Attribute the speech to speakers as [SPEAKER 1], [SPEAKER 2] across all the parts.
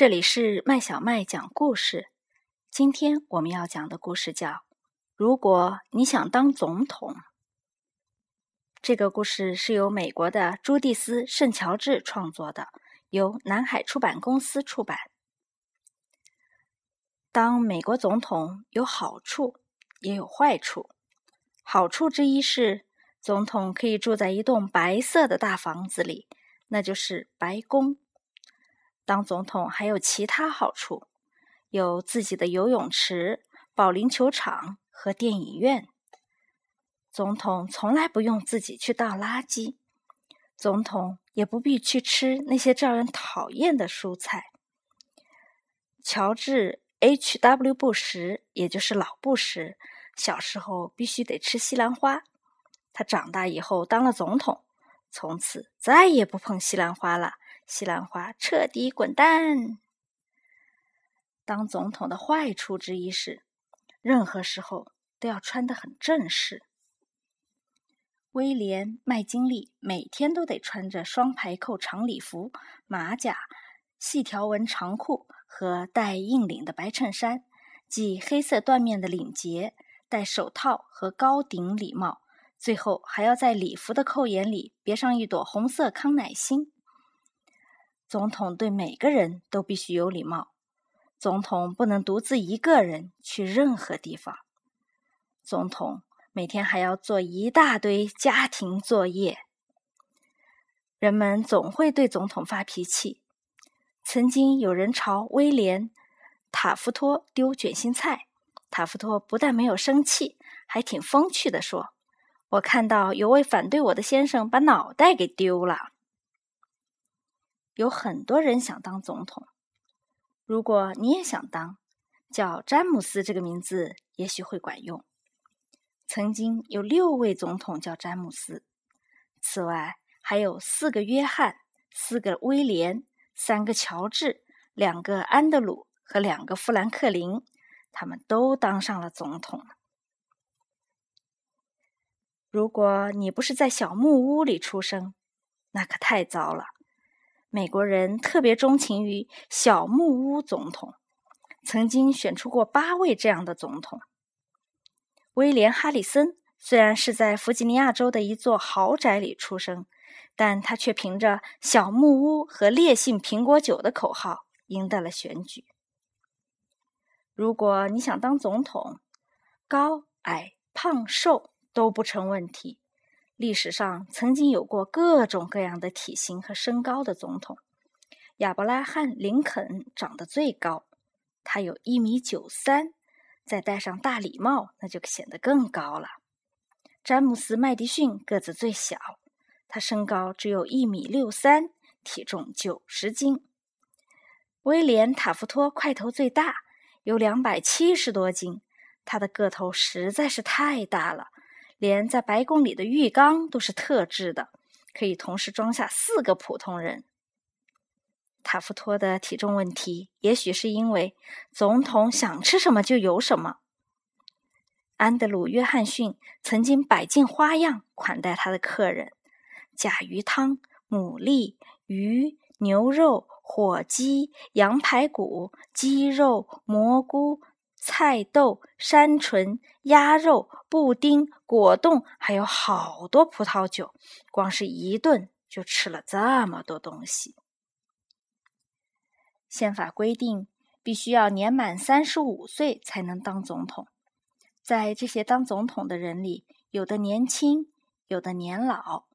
[SPEAKER 1] 这里是麦小麦讲故事。今天我们要讲的故事叫《如果你想当总统》。这个故事是由美国的朱蒂斯·圣乔治创作的，由南海出版公司出版。当美国总统有好处，也有坏处。好处之一是，总统可以住在一栋白色的大房子里，那就是白宫。当总统还有其他好处，有自己的游泳池、保龄球场和电影院。总统从来不用自己去倒垃圾，总统也不必去吃那些招人讨厌的蔬菜。乔治 ·H·W· 布什，也就是老布什，小时候必须得吃西兰花。他长大以后当了总统，从此再也不碰西兰花了。西兰花彻底滚蛋。当总统的坏处之一是，任何时候都要穿得很正式。威廉·麦金利每天都得穿着双排扣长礼服、马甲、细条纹长裤和带硬领的白衬衫，系黑色缎面的领结，戴手套和高顶礼帽，最后还要在礼服的扣眼里别上一朵红色康乃馨。总统对每个人都必须有礼貌。总统不能独自一个人去任何地方。总统每天还要做一大堆家庭作业。人们总会对总统发脾气。曾经有人朝威廉·塔夫托丢卷心菜，塔夫托不但没有生气，还挺风趣的说：“我看到有位反对我的先生把脑袋给丢了。”有很多人想当总统，如果你也想当，叫詹姆斯这个名字也许会管用。曾经有六位总统叫詹姆斯，此外还有四个约翰、四个威廉、三个乔治、两个安德鲁和两个富兰克林，他们都当上了总统。如果你不是在小木屋里出生，那可太糟了。美国人特别钟情于小木屋总统，曾经选出过八位这样的总统。威廉·哈里森虽然是在弗吉尼亚州的一座豪宅里出生，但他却凭着“小木屋”和“烈性苹果酒”的口号赢得了选举。如果你想当总统，高矮胖瘦都不成问题。历史上曾经有过各种各样的体型和身高的总统，亚伯拉罕·林肯长得最高，他有一米九三，再戴上大礼帽，那就显得更高了。詹姆斯·麦迪逊个子最小，他身高只有一米六三，体重九十斤。威廉·塔夫托块头最大，有两百七十多斤，他的个头实在是太大了。连在白宫里的浴缸都是特制的，可以同时装下四个普通人。塔夫托的体重问题，也许是因为总统想吃什么就有什么。安德鲁·约翰逊曾经摆尽花样款待他的客人：甲鱼汤、牡蛎、鱼、牛肉、火鸡、羊排骨、鸡肉、蘑菇。菜豆、山纯、鸭肉、布丁、果冻，还有好多葡萄酒，光是一顿就吃了这么多东西。宪法规定，必须要年满三十五岁才能当总统。在这些当总统的人里，有的年轻，有的年老，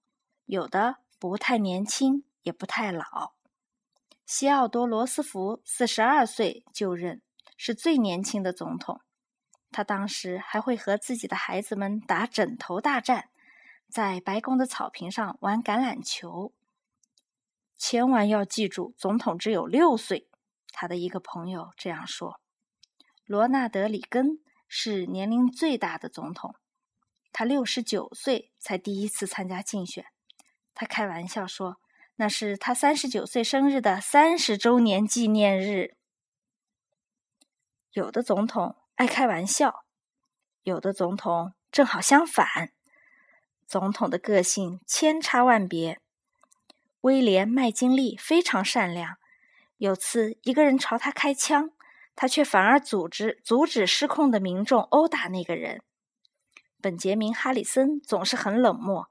[SPEAKER 1] 有的不太年轻，也不太老。西奥多·罗斯福四十二岁就任。是最年轻的总统，他当时还会和自己的孩子们打枕头大战，在白宫的草坪上玩橄榄球。千万要记住，总统只有六岁。他的一个朋友这样说：“罗纳德·里根是年龄最大的总统，他六十九岁才第一次参加竞选。他开玩笑说，那是他三十九岁生日的三十周年纪念日。”有的总统爱开玩笑，有的总统正好相反。总统的个性千差万别。威廉·麦金利非常善良，有次一个人朝他开枪，他却反而组织阻止失控的民众殴打那个人。本杰明·哈里森总是很冷漠，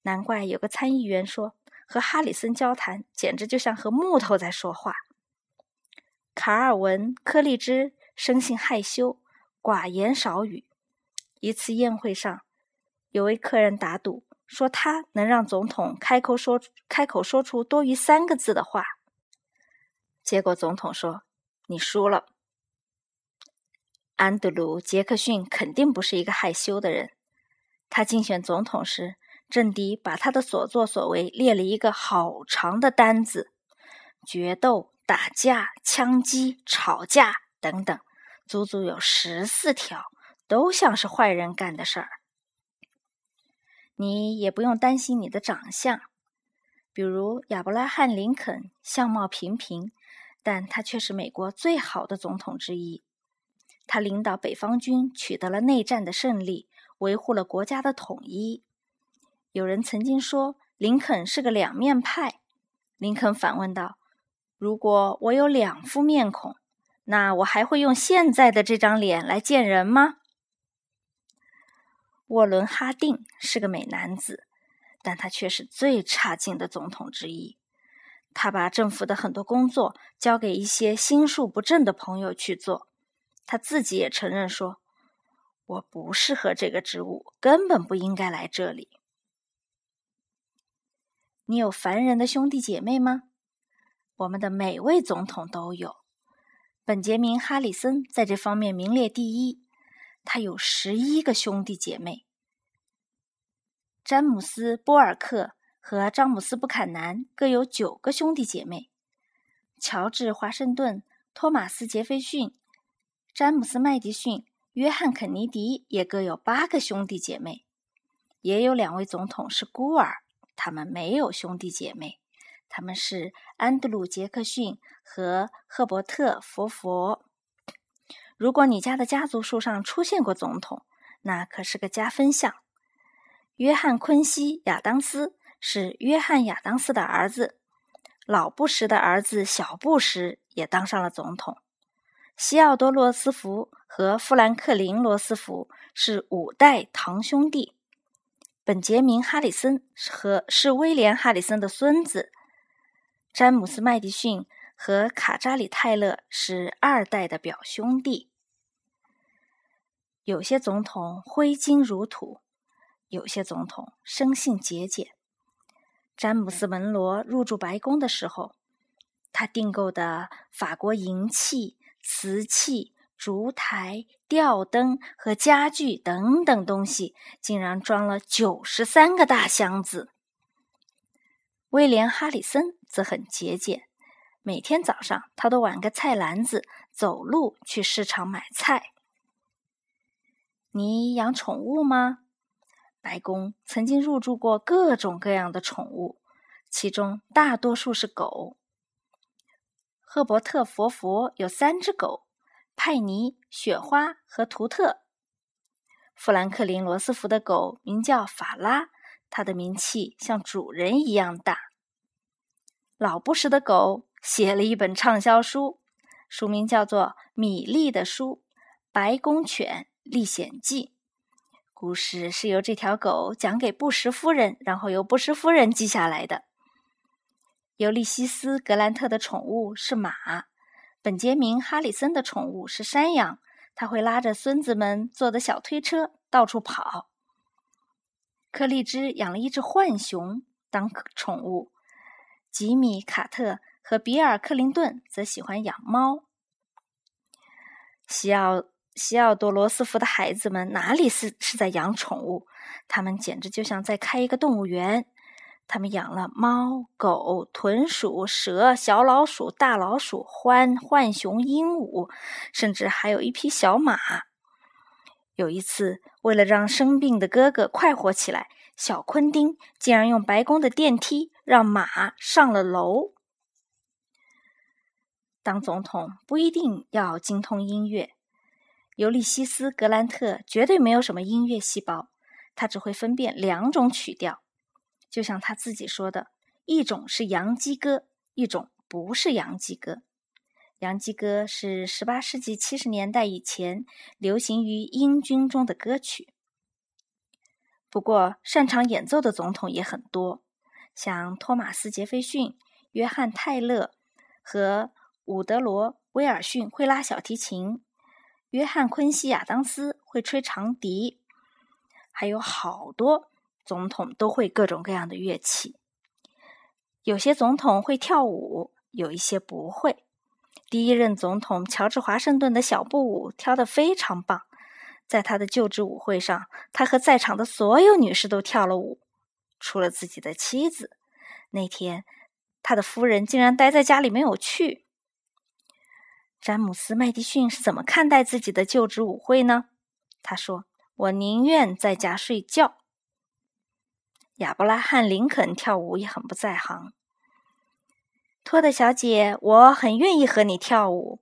[SPEAKER 1] 难怪有个参议员说，和哈里森交谈简直就像和木头在说话。卡尔文·柯立芝生性害羞，寡言少语。一次宴会上，有位客人打赌说他能让总统开口说开口说出多于三个字的话。结果总统说：“你输了。”安德鲁·杰克逊肯定不是一个害羞的人。他竞选总统时，政敌把他的所作所为列了一个好长的单子：决斗。打架、枪击、吵架等等，足足有十四条，都像是坏人干的事儿。你也不用担心你的长相，比如亚伯拉罕·林肯，相貌平平，但他却是美国最好的总统之一。他领导北方军取得了内战的胜利，维护了国家的统一。有人曾经说林肯是个两面派，林肯反问道。如果我有两副面孔，那我还会用现在的这张脸来见人吗？沃伦·哈定是个美男子，但他却是最差劲的总统之一。他把政府的很多工作交给一些心术不正的朋友去做，他自己也承认说：“我不适合这个职务，根本不应该来这里。”你有烦人的兄弟姐妹吗？我们的每位总统都有，本杰明·哈里森在这方面名列第一。他有十一个兄弟姐妹。詹姆斯·波尔克和詹姆斯·布坎南各有九个兄弟姐妹。乔治·华盛顿、托马斯·杰斐逊、詹姆斯·麦迪逊、约翰·肯尼迪也各有八个兄弟姐妹。也有两位总统是孤儿，他们没有兄弟姐妹。他们是安德鲁·杰克逊和赫伯特·佛佛。如果你家的家族树上出现过总统，那可是个加分项。约翰·昆西·亚当斯是约翰·亚当斯的儿子，老布什的儿子小布什也当上了总统。西奥多·罗斯福和富兰克林·罗斯福是五代堂兄弟。本杰明·哈里森和是威廉·哈里森的孙子。詹姆斯·麦迪逊和卡扎里·泰勒是二代的表兄弟。有些总统挥金如土，有些总统生性节俭。詹姆斯·门罗入住白宫的时候，他订购的法国银器、瓷器、烛台、吊灯和家具等等东西，竟然装了九十三个大箱子。威廉·哈里森则很节俭，每天早上他都挽个菜篮子走路去市场买菜。你养宠物吗？白宫曾经入住过各种各样的宠物，其中大多数是狗。赫伯特·佛佛有三只狗：派尼、雪花和图特。富兰克林·罗斯福的狗名叫法拉。它的名气像主人一样大。老布什的狗写了一本畅销书，书名叫做《米莉的书：白宫犬历险记》。故事是由这条狗讲给布什夫人，然后由布什夫人记下来的。尤利西斯·格兰特的宠物是马，本杰明·哈里森的宠物是山羊，他会拉着孙子们坐的小推车到处跑。柯立芝养了一只浣熊当宠物，吉米·卡特和比尔·克林顿则喜欢养猫。西奥西奥多·罗斯福的孩子们哪里是是在养宠物？他们简直就像在开一个动物园。他们养了猫、狗、豚鼠、蛇、小老鼠、大老鼠、獾、浣熊、鹦鹉，甚至还有一匹小马。有一次，为了让生病的哥哥快活起来，小昆丁竟然用白宫的电梯让马上了楼。当总统不一定要精通音乐，尤利西斯·格兰特绝对没有什么音乐细胞，他只会分辨两种曲调，就像他自己说的：“一种是洋基歌，一种不是洋基歌。洋基歌是十八世纪七十年代以前流行于英军中的歌曲。不过，擅长演奏的总统也很多，像托马斯·杰斐逊、约翰·泰勒和伍德罗·威尔逊会拉小提琴，约翰·昆西·亚当斯会吹长笛，还有好多总统都会各种各样的乐器。有些总统会跳舞，有一些不会。第一任总统乔治·华盛顿的小步舞跳得非常棒。在他的就职舞会上，他和在场的所有女士都跳了舞，除了自己的妻子。那天，他的夫人竟然待在家里没有去。詹姆斯·麦迪逊是怎么看待自己的就职舞会呢？他说：“我宁愿在家睡觉。”亚伯拉罕·林肯跳舞也很不在行。托德小姐，我很愿意和你跳舞，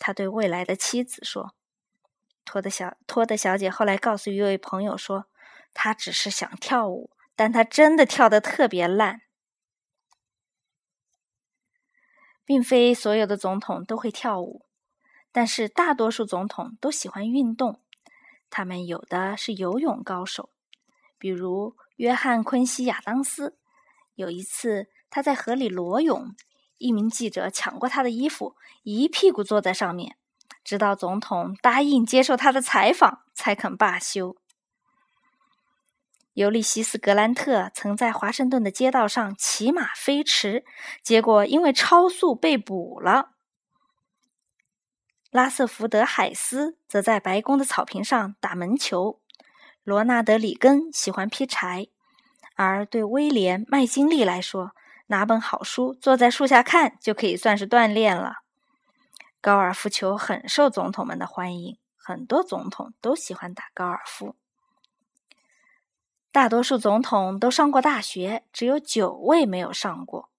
[SPEAKER 1] 他对未来的妻子说。托德小托德小姐后来告诉一位朋友说：“她只是想跳舞，但她真的跳得特别烂。”并非所有的总统都会跳舞，但是大多数总统都喜欢运动。他们有的是游泳高手，比如约翰·昆西·亚当斯。有一次，他在河里裸泳，一名记者抢过他的衣服，一屁股坐在上面。直到总统答应接受他的采访，才肯罢休。尤利西斯·格兰特曾在华盛顿的街道上骑马飞驰，结果因为超速被捕了。拉瑟福德·海斯则在白宫的草坪上打门球。罗纳德·里根喜欢劈柴，而对威廉·麦金利来说，拿本好书坐在树下看就可以算是锻炼了。高尔夫球很受总统们的欢迎，很多总统都喜欢打高尔夫。大多数总统都上过大学，只有九位没有上过。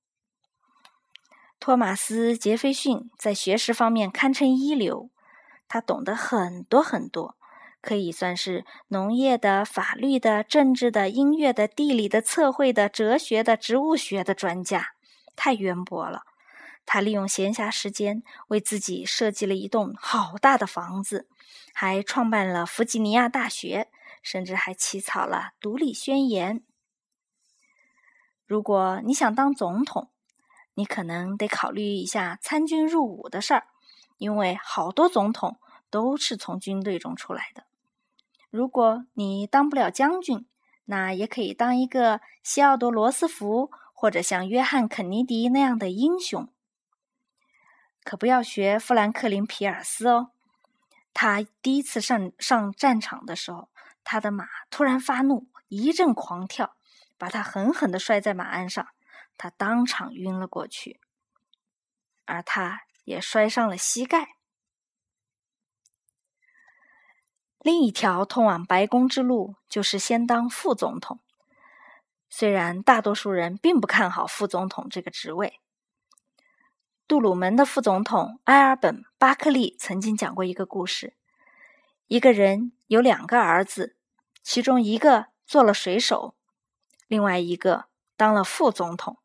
[SPEAKER 1] 托马斯·杰斐逊在学识方面堪称一流，他懂得很多很多，可以算是农业的、法律的、政治的、音乐的、地理的、测绘的、哲学的、植物学的专家，太渊博了。他利用闲暇时间为自己设计了一栋好大的房子，还创办了弗吉尼亚大学，甚至还起草了独立宣言。如果你想当总统，你可能得考虑一下参军入伍的事儿，因为好多总统都是从军队中出来的。如果你当不了将军，那也可以当一个西奥多·罗斯福或者像约翰·肯尼迪那样的英雄。可不要学富兰克林·皮尔斯哦！他第一次上上战场的时候，他的马突然发怒，一阵狂跳，把他狠狠的摔在马鞍上，他当场晕了过去，而他也摔伤了膝盖。另一条通往白宫之路就是先当副总统，虽然大多数人并不看好副总统这个职位。杜鲁门的副总统埃尔本·巴克利曾经讲过一个故事：一个人有两个儿子，其中一个做了水手，另外一个当了副总统。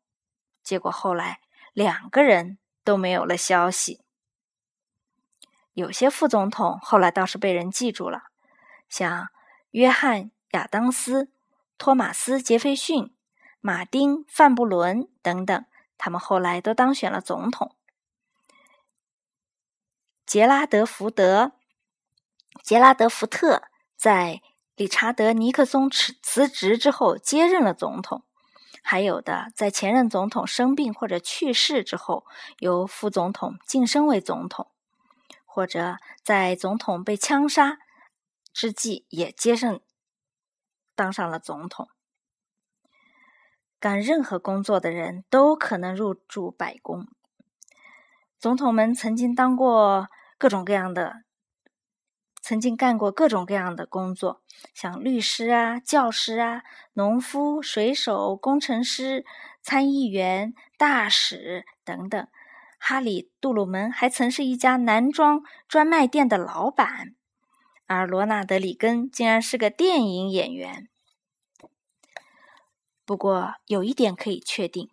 [SPEAKER 1] 结果后来两个人都没有了消息。有些副总统后来倒是被人记住了，像约翰·亚当斯、托马斯·杰斐逊、马丁·范布伦等等。他们后来都当选了总统。杰拉德福德、杰拉德福特在理查德尼克松辞辞职之后接任了总统，还有的在前任总统生病或者去世之后，由副总统晋升为总统，或者在总统被枪杀之际也接任当上了总统。干任何工作的人都可能入住白宫。总统们曾经当过各种各样的，曾经干过各种各样的工作，像律师啊、教师啊、农夫、水手、工程师、参议员、大使等等。哈里·杜鲁门还曾是一家男装专卖店的老板，而罗纳德·里根竟然是个电影演员。不过有一点可以确定，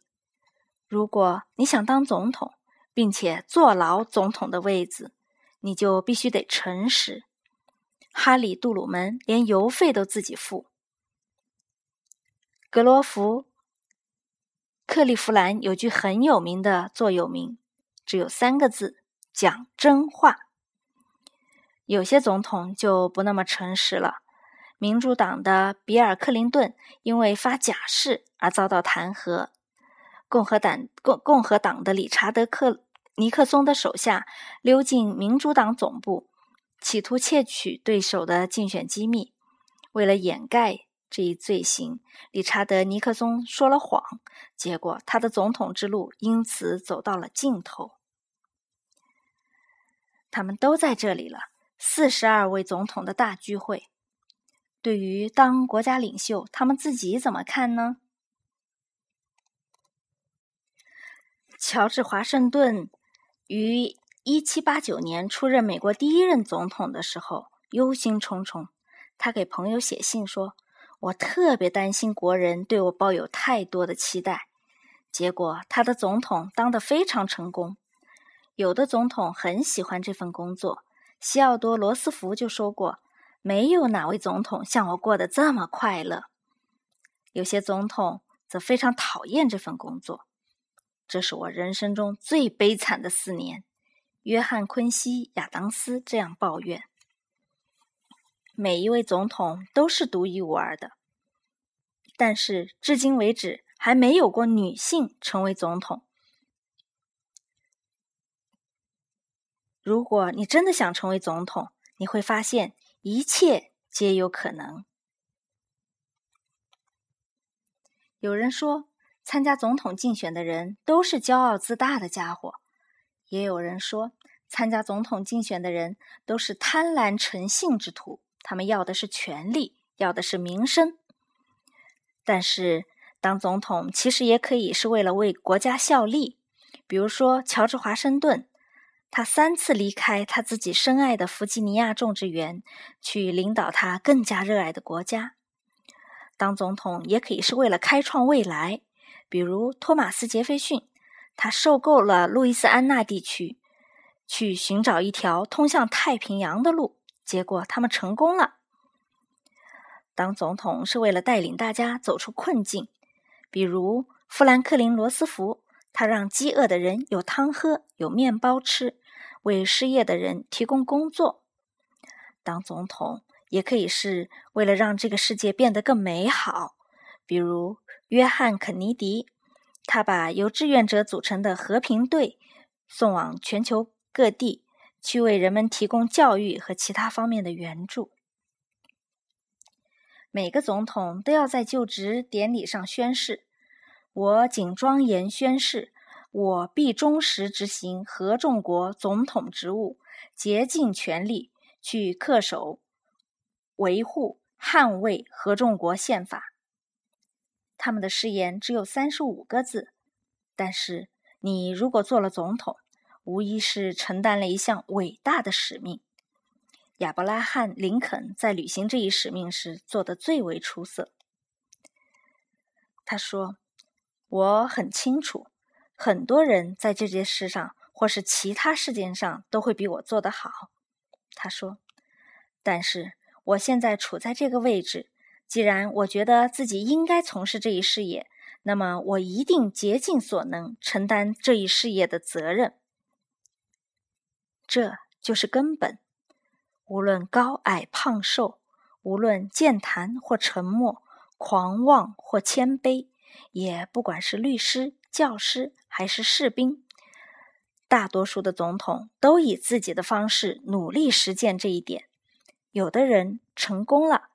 [SPEAKER 1] 如果你想当总统，并且坐牢总统的位子，你就必须得诚实。哈里·杜鲁门连邮费都自己付。格罗弗·克利夫兰有句很有名的座右铭，只有三个字：讲真话。有些总统就不那么诚实了。民主党的比尔·克林顿因为发假誓而遭到弹劾。共和党共共和党的理查德·克尼克松的手下溜进民主党总部，企图窃取对手的竞选机密。为了掩盖这一罪行，理查德·尼克松说了谎，结果他的总统之路因此走到了尽头。他们都在这里了，四十二位总统的大聚会。对于当国家领袖，他们自己怎么看呢？乔治·华盛顿于1789年出任美国第一任总统的时候，忧心忡忡。他给朋友写信说：“我特别担心国人对我抱有太多的期待。”结果，他的总统当得非常成功。有的总统很喜欢这份工作，西奥多·罗斯福就说过：“没有哪位总统像我过得这么快乐。”有些总统则非常讨厌这份工作。这是我人生中最悲惨的四年，约翰·昆西·亚当斯这样抱怨。每一位总统都是独一无二的，但是至今为止还没有过女性成为总统。如果你真的想成为总统，你会发现一切皆有可能。有人说。参加总统竞选的人都是骄傲自大的家伙，也有人说，参加总统竞选的人都是贪婪成性之徒，他们要的是权力，要的是名声。但是，当总统其实也可以是为了为国家效力。比如说，乔治·华盛顿，他三次离开他自己深爱的弗吉尼亚种植园，去领导他更加热爱的国家。当总统也可以是为了开创未来。比如托马斯·杰斐逊，他受够了路易斯安那地区，去寻找一条通向太平洋的路，结果他们成功了。当总统是为了带领大家走出困境，比如富兰克林·罗斯福，他让饥饿的人有汤喝、有面包吃，为失业的人提供工作。当总统也可以是为了让这个世界变得更美好，比如。约翰·肯尼迪，他把由志愿者组成的和平队送往全球各地，去为人们提供教育和其他方面的援助。每个总统都要在就职典礼上宣誓：“我谨庄严宣誓，我必忠实执行合众国总统职务，竭尽全力去恪守、维护、捍卫合众国宪法。”他们的誓言只有三十五个字，但是你如果做了总统，无疑是承担了一项伟大的使命。亚伯拉罕·林肯在履行这一使命时做得最为出色。他说：“我很清楚，很多人在这件事上或是其他事件上都会比我做得好。”他说：“但是我现在处在这个位置。”既然我觉得自己应该从事这一事业，那么我一定竭尽所能承担这一事业的责任。这就是根本。无论高矮胖瘦，无论健谈或沉默，狂妄或谦卑，也不管是律师、教师还是士兵，大多数的总统都以自己的方式努力实践这一点。有的人成功了。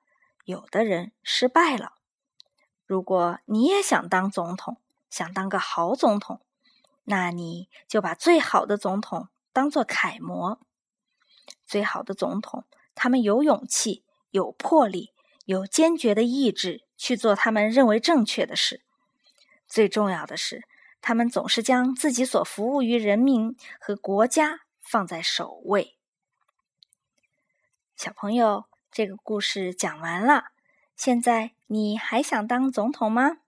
[SPEAKER 1] 有的人失败了。如果你也想当总统，想当个好总统，那你就把最好的总统当做楷模。最好的总统，他们有勇气、有魄力、有坚决的意志去做他们认为正确的事。最重要的是，他们总是将自己所服务于人民和国家放在首位。小朋友。这个故事讲完了，现在你还想当总统吗？